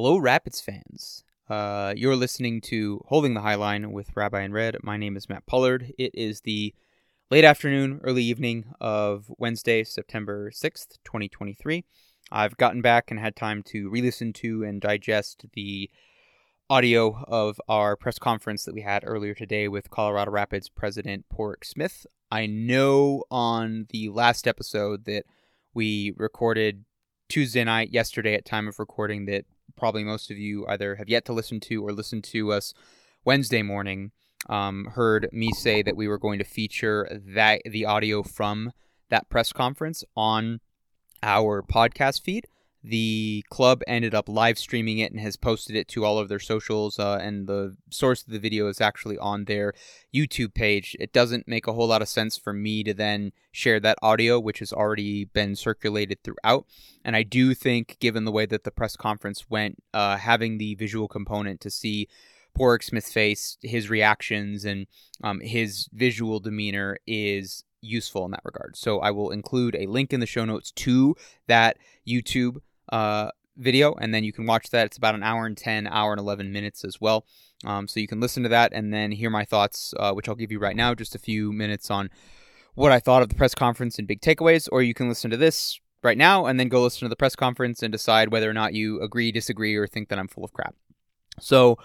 Hello, Rapids fans. Uh, you're listening to Holding the High Line with Rabbi in Red. My name is Matt Pollard. It is the late afternoon, early evening of Wednesday, September 6th, 2023. I've gotten back and had time to re listen to and digest the audio of our press conference that we had earlier today with Colorado Rapids President Pádraig Smith. I know on the last episode that we recorded Tuesday night, yesterday at time of recording, that probably most of you either have yet to listen to or listen to us Wednesday morning. Um, heard me say that we were going to feature that the audio from that press conference on our podcast feed. The club ended up live streaming it and has posted it to all of their socials. Uh, and the source of the video is actually on their YouTube page. It doesn't make a whole lot of sense for me to then share that audio, which has already been circulated throughout. And I do think, given the way that the press conference went, uh, having the visual component to see Pádraig Smith's face, his reactions, and um, his visual demeanor is useful in that regard. So I will include a link in the show notes to that YouTube uh, video, and then you can watch that. It's about an hour and 10, hour and 11 minutes as well. Um, so you can listen to that and then hear my thoughts, uh, which I'll give you right now, just a few minutes on what I thought of the press conference and big takeaways, or you can listen to this right now and then go listen to the press conference and decide whether or not you agree, disagree, or think that I'm full of crap. So,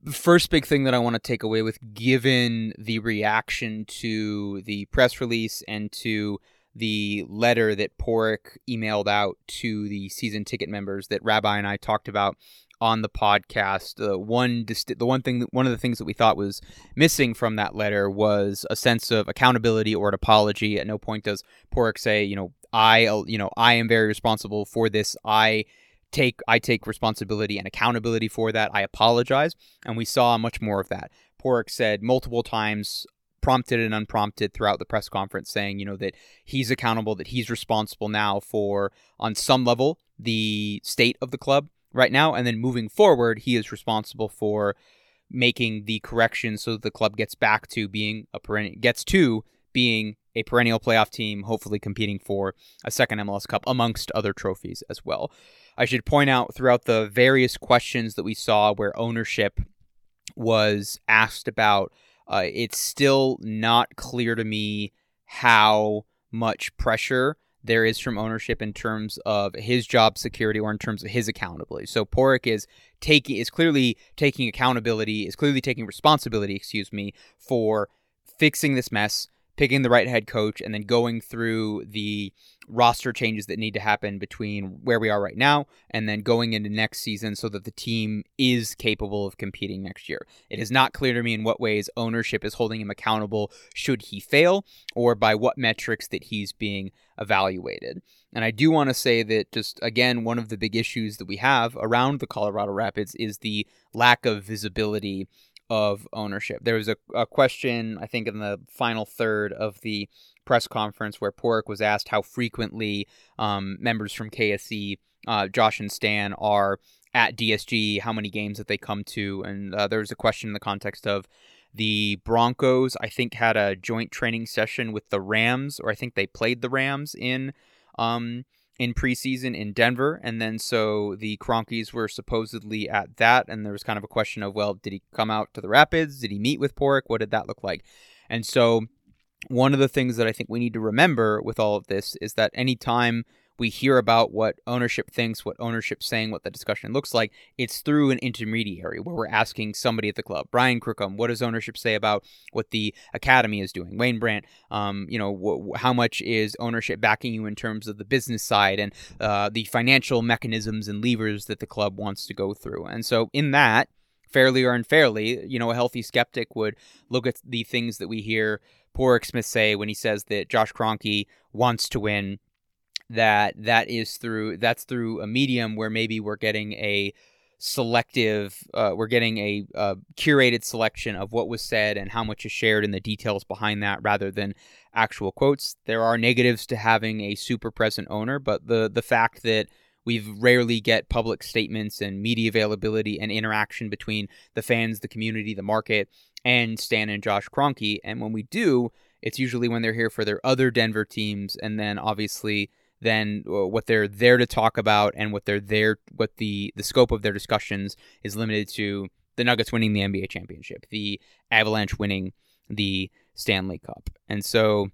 the first big thing that I want to take away with, given the reaction to the press release and to the letter that Pádraig emailed out to the season ticket members that Rabbi and I talked about on the podcast. The one the one thing one of the things that we thought was missing from that letter was a sense of accountability or an apology. At no point does Pádraig say, you know, I you know, I am very responsible for this. I take I take responsibility and accountability for that. I apologize. And we saw much more of that. Pádraig said multiple times prompted and unprompted throughout the press conference saying, you know, that he's accountable, that he's responsible now for, on some level, the state of the club right now. And then moving forward, he is responsible for making the corrections so that the club gets back to being a perennial, gets to being a perennial playoff team, hopefully competing for a second MLS Cup amongst other trophies as well. I should point out throughout the various questions that we saw where ownership was asked about uh, it's still not clear to me how much pressure there is from ownership in terms of his job security or in terms of his accountability. So Pádraig is taking is clearly taking accountability, is clearly taking responsibility, excuse me, for fixing this mess, picking the right head coach, and then going through the roster changes that need to happen between where we are right now and then going into next season so that the team is capable of competing next year. It is not clear to me in what ways ownership is holding him accountable should he fail or by what metrics that he's being evaluated. And I do want to say that just again, one of the big issues that we have around the Colorado Rapids is the lack of visibility of ownership. There was a, a question, I think, in the final third of the press conference where Pádraig was asked how frequently um, members from KSE, uh, Josh and Stan, are at DSG, how many games that they come to. And uh, there was a question in the context of the Broncos, I think, had a joint training session with the Rams, or I think they played the Rams in. Um, in preseason in Denver, and then so the Kroenkes were supposedly at that, and there was kind of a question of, well, did he come out to the Rapids? Did he meet with Pádraig? What did that look like? And so one of the things that I think we need to remember with all of this is that anytime we hear about what ownership thinks, what ownership's saying, what the discussion looks like, it's through an intermediary where we're asking somebody at the club. Brian Crookham, what does ownership say about what the academy is doing? Wayne Brandt, um, you know, wh- how much is ownership backing you in terms of the business side and uh, the financial mechanisms and levers that the club wants to go through? And so in that, fairly or unfairly, you know, a healthy skeptic would look at the things that we hear Pádraig Smith say when he says that Josh Kroenke wants to win that that is through that's through a medium where maybe we're getting a selective uh, we're getting a, a, curated selection of what was said and how much is shared and the details behind that rather than actual quotes there are negatives to having a super present owner but the the fact that we rarely get public statements and media availability and interaction between the fans the community the market and stan and josh Kroenke. and when we do it's usually when they're here for their other denver teams and then obviously then uh, what they're there to talk about and what they're there what the the scope of their discussions is limited to the Nuggets winning the NBA championship, the Avalanche winning the Stanley Cup. And so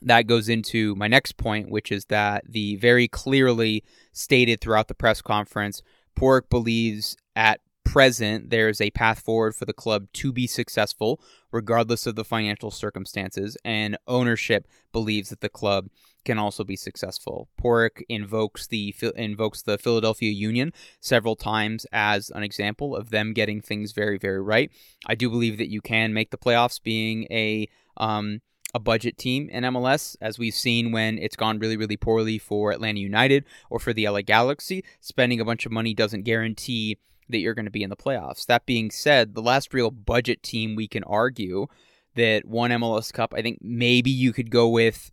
that goes into my next point, which is that the very clearly stated throughout the press conference, Pádraig believes at present there's a path forward for the club to be successful regardless of the financial circumstances and ownership believes that the club can also be successful. Pádraig invokes the invokes the Philadelphia Union several times as an example of them getting things very very right. I do believe that you can make the playoffs being a um, a budget team in MLS, as we've seen when it's gone really, really poorly for Atlanta United or for the LA Galaxy. Spending a bunch of money doesn't guarantee that you're going to be in the playoffs. That being said, the last real budget team we can argue that won MLS Cup, I think maybe you could go with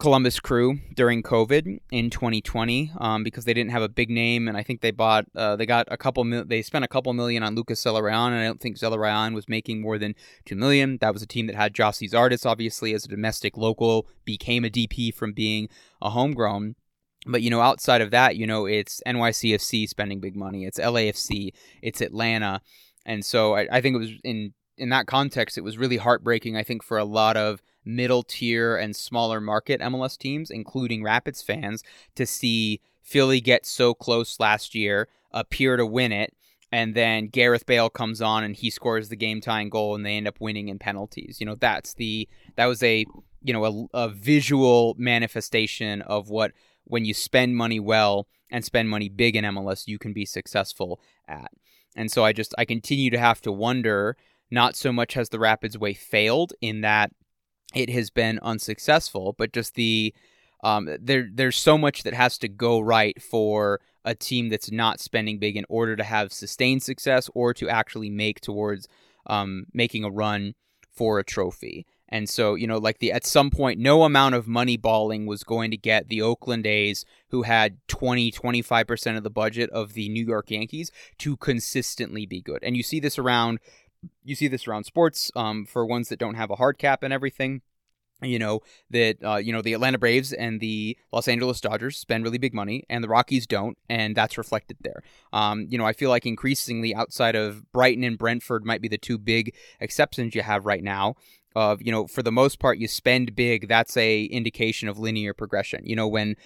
Columbus Crew during COVID in 2020 um, because they didn't have a big name, and I think they bought uh, they got a couple mil- they spent a couple million on Lucas Zelarayan, and I don't think Zelarayan was making more than two million. That was a team that had Gyasi Zardes obviously as a domestic local, became a DP from being a homegrown. But you know, outside of that, you know, it's NYCFC spending big money, it's LAFC, it's Atlanta, and so I, I think it was in in that context, it was really heartbreaking. I think for a lot of middle tier and smaller market MLS teams, including Rapids fans, to see Philly get so close last year, appear to win it, and then Gareth Bale comes on and he scores the game tying goal and they end up winning in penalties. You know, that's the that was a you know a, a visual manifestation of what when you spend money well and spend money big in MLS, you can be successful at. And so I just I continue to have to wonder. Not so much has the Rapids way failed in that it has been unsuccessful, but just the um, there there's so much that has to go right for a team that's not spending big in order to have sustained success or to actually make towards um, making a run for a trophy. And so, you know, like the at some point, no amount of money balling was going to get the Oakland A's, who had 20, 25% of the budget of the New York Yankees, to consistently be good. And you see this around you see this around sports um, for ones that don't have a hard cap and everything you know that uh, you know the Atlanta Braves and the Los Angeles Dodgers spend really big money, and the Rockies don't, and that's reflected there. Um, you know, I feel like increasingly outside of Brighton and Brentford might be the two big exceptions you have right now. Of you know, for the most part, you spend big. That's a indication of linear progression. You know, when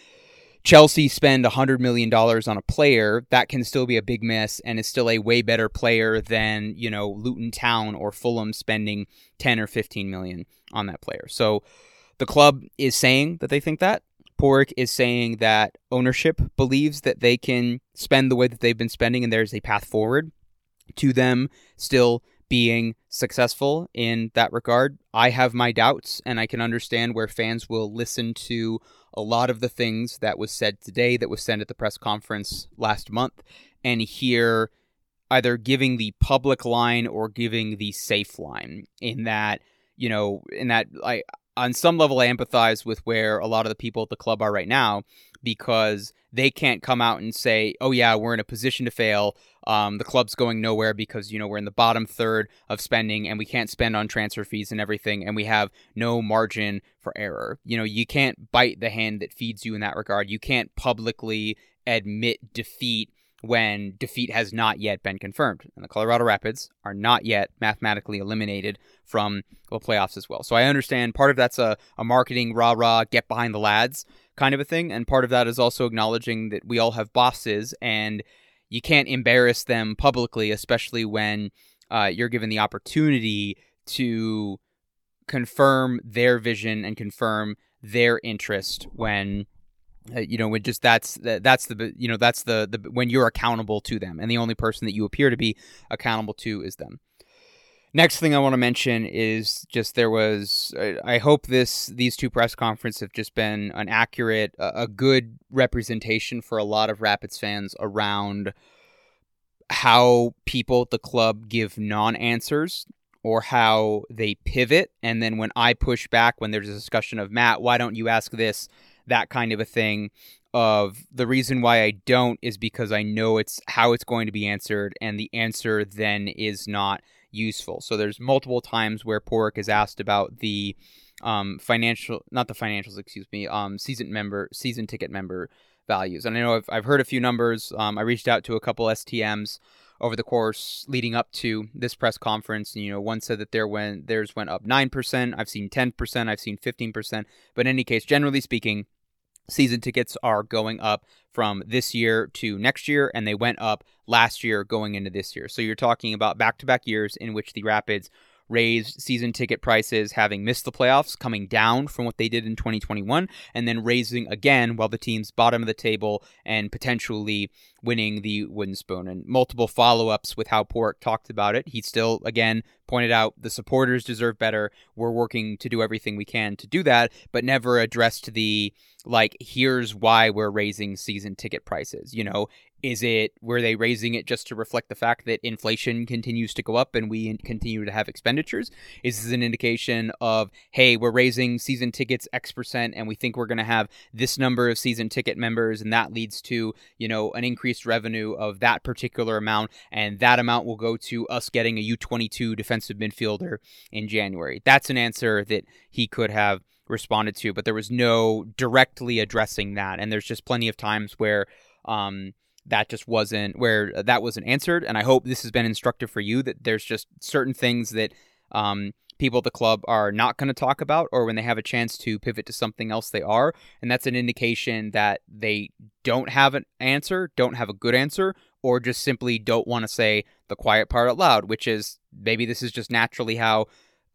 Chelsea spend $100 million on a player, that can still be a big miss and is still a way better player than, you know, Luton Town or Fulham spending 10 or 15 million on that player. So the club is saying that they think that. Pádraig is saying that ownership believes that they can spend the way that they've been spending and there's a path forward to them still being successful in that regard. I have my doubts and I can understand where fans will listen to a lot of the things that was said today, that was said at the press conference last month, and hear either giving the public line or giving the safe line. In that, you know, in that, I on some level, I empathize with where a lot of the people at the club are right now because they can't come out and say, "Oh yeah, we're in a position to fail. Um, the club's going nowhere because you know we're in the bottom third of spending and we can't spend on transfer fees and everything, and we have no margin for error." You know, you can't bite the hand that feeds you in that regard. You can't publicly admit defeat when defeat has not yet been confirmed. And the Colorado Rapids are not yet mathematically eliminated from the playoffs as well. So I understand part of that's a, a marketing rah rah, get behind the lads kind of a thing. And part of that is also acknowledging that we all have bosses and you can't embarrass them publicly, especially when uh, you're given the opportunity to confirm their vision and confirm their interest when uh, you know when just that's that's the you know that's the the when you're accountable to them and the only person that you appear to be accountable to is them Next thing I want to mention is just there was. I hope this these two press conferences have just been an accurate, a good representation for a lot of Rapids fans around how people at the club give non-answers or how they pivot, and then when I push back, when there's a discussion of Matt, why don't you ask this, that kind of a thing. Of the reason why I don't is because I know it's how it's going to be answered, and the answer then is not useful. So there's multiple times where Pádraig is asked about the um, financial, not the financials, excuse me, um, season member, season ticket member values. And I know I've, I've heard a few numbers. Um, I reached out to a couple STMs over the course leading up to this press conference. You know, one said that there went theirs went up nine percent. I've seen ten percent. I've seen fifteen percent. But in any case, generally speaking, season tickets are going up from this year to next year, and they went up last year going into this year. So you're talking about back to back years in which the Rapids raised season ticket prices, having missed the playoffs, coming down from what they did in 2021, and then raising again while the team's bottom of the table and potentially winning the wooden spoon. And multiple follow ups with how Pádraig talked about it. He still, again, pointed out the supporters deserve better. We're working to do everything we can to do that, but never addressed the like, here's why we're raising season ticket prices. You know, is it were they raising it just to reflect the fact that inflation continues to go up and we continue to have expenditures? Is this an indication of hey, we're raising season tickets X percent and we think we're going to have this number of season ticket members and that leads to, you know, an increased revenue of that particular amount and that amount will go to us getting a U22 defensive midfielder in January. That's an answer that he could have responded to, but there was no directly addressing that and there's just plenty of times where um that just wasn't where that wasn't answered. And I hope this has been instructive for you that there's just certain things that um, people at the club are not going to talk about, or when they have a chance to pivot to something else, they are. And that's an indication that they don't have an answer, don't have a good answer, or just simply don't want to say the quiet part out loud, which is maybe this is just naturally how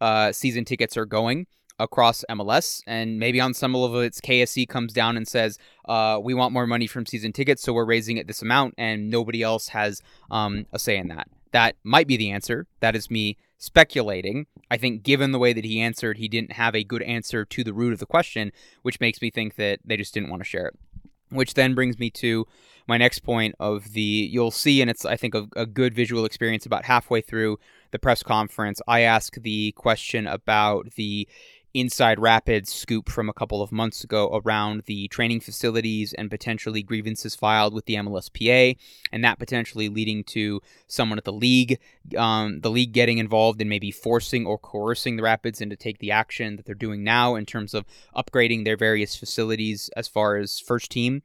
uh, season tickets are going across MLS, and maybe on some level it's KSE comes down and says, uh, "We want more money from season tickets, so we're raising it this amount," and nobody else has um, a say in that. That might be the answer. That is me speculating. I think, given the way that he answered, he didn't have a good answer to the root of the question, which makes me think that they just didn't want to share it. Which then brings me to my next point of the you'll see, and it's I think a, a good visual experience about halfway through the press conference. I ask the question about the Inside Rapids scoop from a couple of months ago around the training facilities and potentially grievances filed with the MLSPA, and that potentially leading to someone at the league, um, the league getting involved in maybe forcing or coercing the Rapids into take the action that they're doing now in terms of upgrading their various facilities as far as first team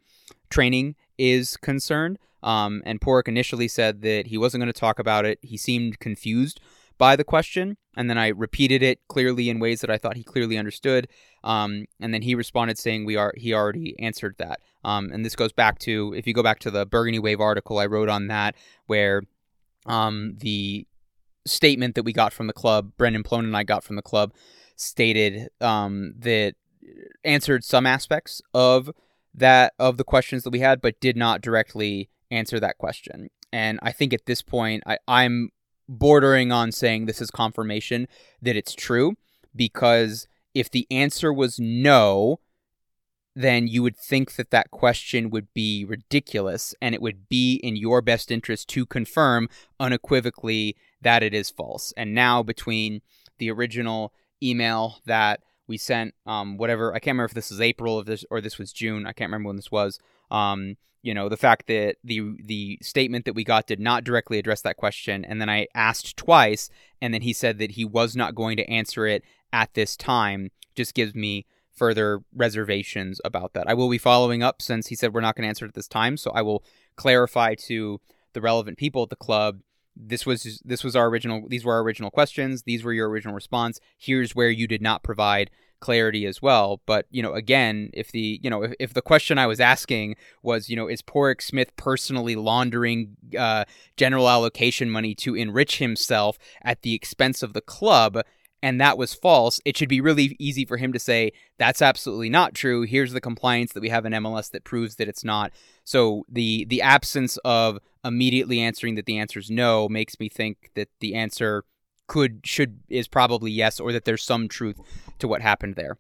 training is concerned. Um, and Pádraig initially said that he wasn't going to talk about it. He seemed confused by the question, and then I repeated it clearly in ways that I thought he clearly understood. Um, and then he responded saying we are he already answered that. Um, and this goes back to if you go back to the Burgundy Wave article I wrote on that, where um, the statement that we got from the club, Brendan Plone and I got from the club, stated um, that answered some aspects of that of the questions that we had, but did not directly answer that question. And I think at this point, I, I'm bordering on saying this is confirmation that it's true because if the answer was no, then you would think that that question would be ridiculous and it would be in your best interest to confirm unequivocally that it is false. And now, between the original email that we sent, um, whatever, I can't remember if this is April of this or this was June, I can't remember when this was, um, you know the fact that the the statement that we got did not directly address that question. And then i asked twice and then he said that he was not going to answer it at this time. Just gives me further reservations about that. I will be following up since he said we're not going to answer it at this time. So i will clarify to the relevant people at the club this was this was our original these were our original questions. These were your original response. Here's where you did not provide clarity as well. But you know, again, if the you know if, if the question I was asking was you know is Pádraig Smith personally laundering uh, general allocation money to enrich himself at the expense of the club? And that was false. It should be really easy for him to say that's absolutely not true. Here's the compliance that we have in MLS that proves that it's not. So the the absence of immediately answering that the answer is no makes me think that the answer could should is probably yes or that there's some truth to what happened there.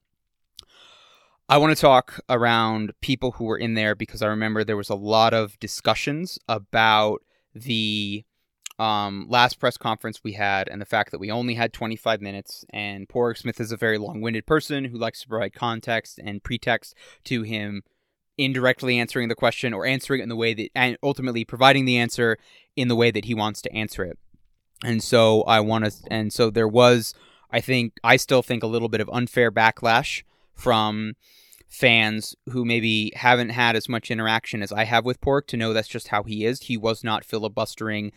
I want to talk around people who were in there because I remember there was a lot of discussions about the um, last press conference we had and the fact that we only had 25 minutes. And Pádraig Smith is a very long winded person who likes to provide context and pretext to him indirectly answering the question or answering it in the way that, and ultimately providing the answer in the way that he wants to answer it. And so I want to, and so there was I think I still think a little bit of unfair backlash from fans who maybe haven't had as much interaction as I have with Pádraig to know that's just how he is. He was not filibustering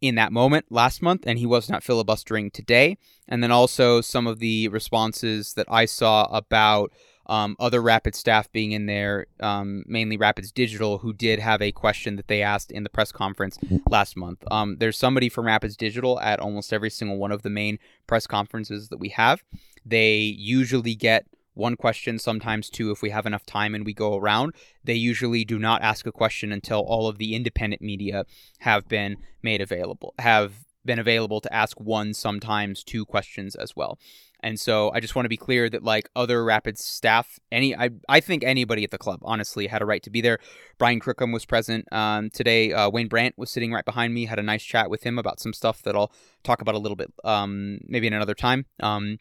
in that moment last month, and he was not filibustering today. And then also some of the responses that I saw about um, other Rapids staff being in there, um, mainly Rapids Digital, who did have a question that they asked in the press conference last month. Um, there's somebody from Rapids Digital at almost every single one of the main press conferences that we have. They usually get one question, sometimes two if we have enough time and we go around. They usually do not ask a question until all of the independent media have been made available, have been available to ask one, sometimes two questions as well. And so I just want to be clear that like other Rapids staff, any I I think anybody at the club honestly had a right to be there. Brian Crookham was present um, today. Uh, Wayne Brandt was sitting right behind me. Had a nice chat with him about some stuff that I'll talk about a little bit um, maybe in another time. Um,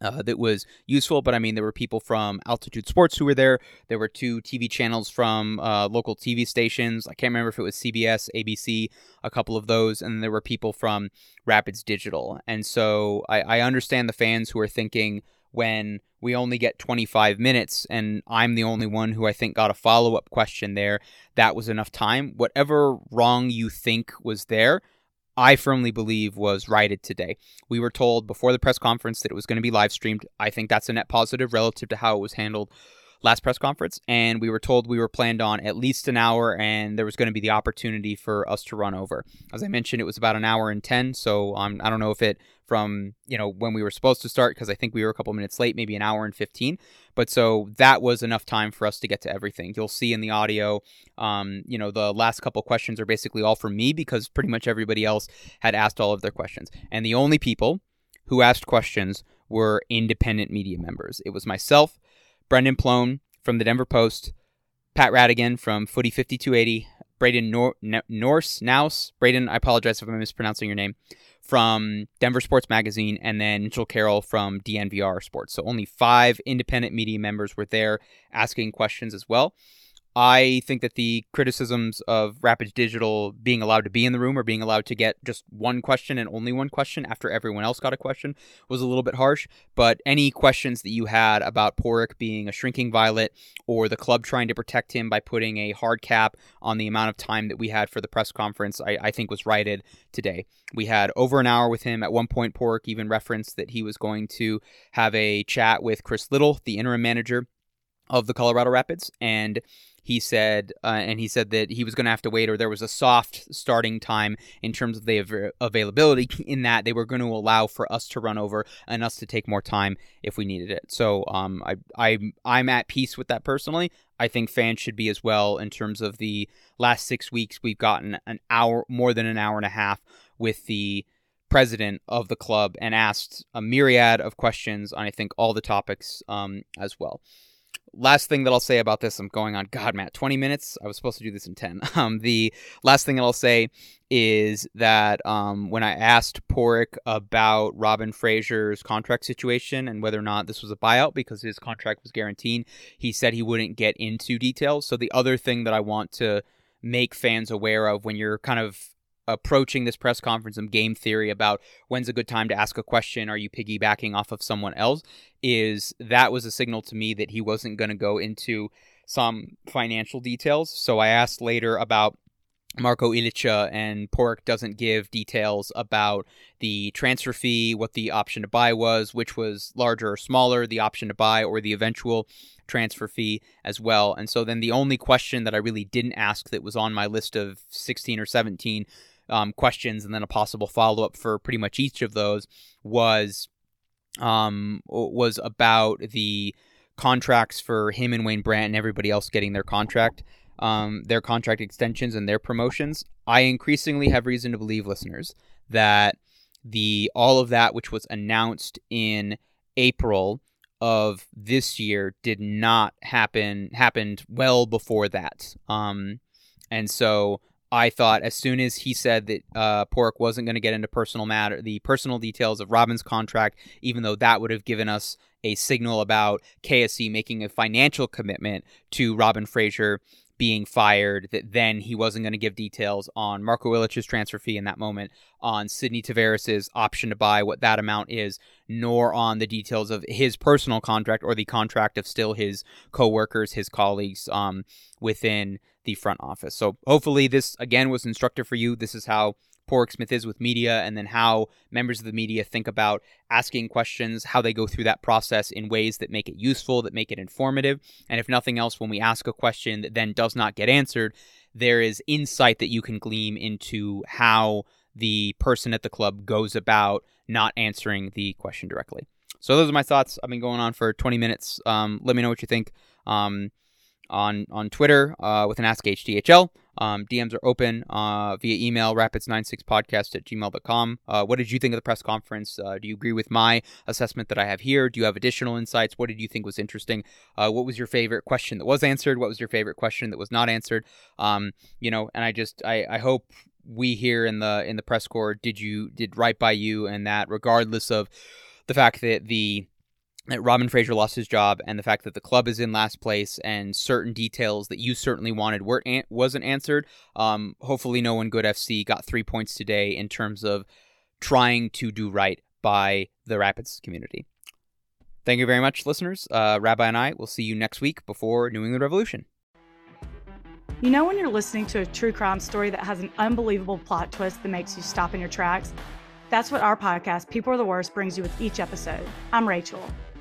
uh, that was useful. But I mean, there were people from Altitude Sports who were there. There were two TV channels from uh, local TV stations. I can't remember if it was CBS, ABC, a couple of those. And there were people from Rapids Digital. And so I, I understand the fans who are thinking when we only get 25 minutes and I'm the only one who I think got a follow up question there, that was enough time. Whatever wrong you think was there, I firmly believe was righted today. We were told before the press conference that it was going to be live streamed. I think that's a net positive relative to how it was handled last press conference. And we were told we were planned on at least an hour and there was going to be the opportunity for us to run over. As I mentioned, it was about an hour and 10. So um, I don't know if it from, you know, when we were supposed to start, because I think we were a couple minutes late, maybe an hour and 15. But so that was enough time for us to get to everything. You'll see in the audio, um, you know, the last couple questions are basically all for me because pretty much everybody else had asked all of their questions. And the only people who asked questions were independent media members. It was myself, Brendan Plone from the Denver Post, Pat Radigan from Footy 5280, Braden Nor- Norse, Naus, Braden, I apologize if I'm mispronouncing your name, from Denver Sports Magazine, and then Mitchell Carroll from DNVR Sports. So only five independent media members were there asking questions as well. I think that the criticisms of Rapids Digital being allowed to be in the room or being allowed to get just one question and only one question after everyone else got a question was a little bit harsh. But any questions that you had about Pádraig being a shrinking violet or the club trying to protect him by putting a hard cap on the amount of time that we had for the press conference, I, I think was righted today. We had over an hour with him. At one point, Pádraig even referenced that he was going to have a chat with Chris Little, the interim manager of the Colorado Rapids, and he said, uh, and he said that he was going to have to wait, or there was a soft starting time in terms of the av- availability. In that they were going to allow for us to run over and us to take more time if we needed it. So, um, I, I, I'm at peace with that personally. I think fans should be as well. In terms of the last six weeks, we've gotten an hour, more than an hour and a half with the president of the club and asked a myriad of questions on I think all the topics um, as well last thing that I'll say about this, I'm going on, God, Matt, 20 minutes. I was supposed to do this in 10. Um, the last thing that I'll say is that um, when I asked Pádraig about Robin Fraser's contract situation and whether or not this was a buyout because his contract was guaranteed, he said he wouldn't get into details. So the other thing that I want to make fans aware of when you're kind of approaching this press conference and game theory about when's a good time to ask a question, are you piggybacking off of someone else, is that was a signal to me that he wasn't going to go into some financial details. So I asked later about Marco Ilića and Pádraig doesn't give details about the transfer fee, what the option to buy was, which was larger or smaller, the option to buy or the eventual transfer fee as well. And so then the only question that I really didn't ask that was on my list of 16 or 17 um, questions and then a possible follow up for pretty much each of those was um, was about the contracts for him and Wayne Brandt and everybody else getting their contract, um, their contract extensions and their promotions. I increasingly have reason to believe, listeners, that the all of that which was announced in April of this year did not happen happened well before that. Um, and so I thought as soon as he said that uh, Pádraig wasn't going to get into personal matter, the personal details of Robin's contract, even though that would have given us a signal about KSE making a financial commitment to Robin Fraser being fired, that then he wasn't going to give details on Marko Ilić's transfer fee in that moment, on Sidnei Tavares' option to buy, what that amount is, nor on the details of his personal contract or the contract of still his coworkers, his colleagues um, within the front office. So hopefully this again was instructive for you. This is how Padraig Smith is with media, and then how members of the media think about asking questions, how they go through that process in ways that make it useful, that make it informative. And if nothing else, when we ask a question that then does not get answered, there is insight that you can glean into how the person at the club goes about not answering the question directly. So those are my thoughts. I've been going on for 20 minutes. Um, let me know what you think. Um, on on Twitter uh, with an Ask HTHL. Um, DMs are open uh, via email, rapids96podcast at gmail.com. Uh, what did you think of the press conference? Uh, do you agree with my assessment that I have here? Do you have additional insights? What did you think was interesting? Uh, what was your favorite question that was answered? What was your favorite question that was not answered? Um, you know, and I just, I, I hope we here in the in the press corps did you did right by you and that regardless of the fact that the that Robin Fraser lost his job and the fact that the club is in last place and certain details that you certainly wanted were an- wasn't answered. Um, hopefully, no one good FC got three points today in terms of trying to do right by the Rapids community. Thank you very much, listeners. Uh, Rabbi and I will see you next week before New England Revolution. You know, when you're listening to a true crime story that has an unbelievable plot twist that makes you stop in your tracks? That's what our podcast, People Are the Worst, brings you with each episode. I'm Rachel.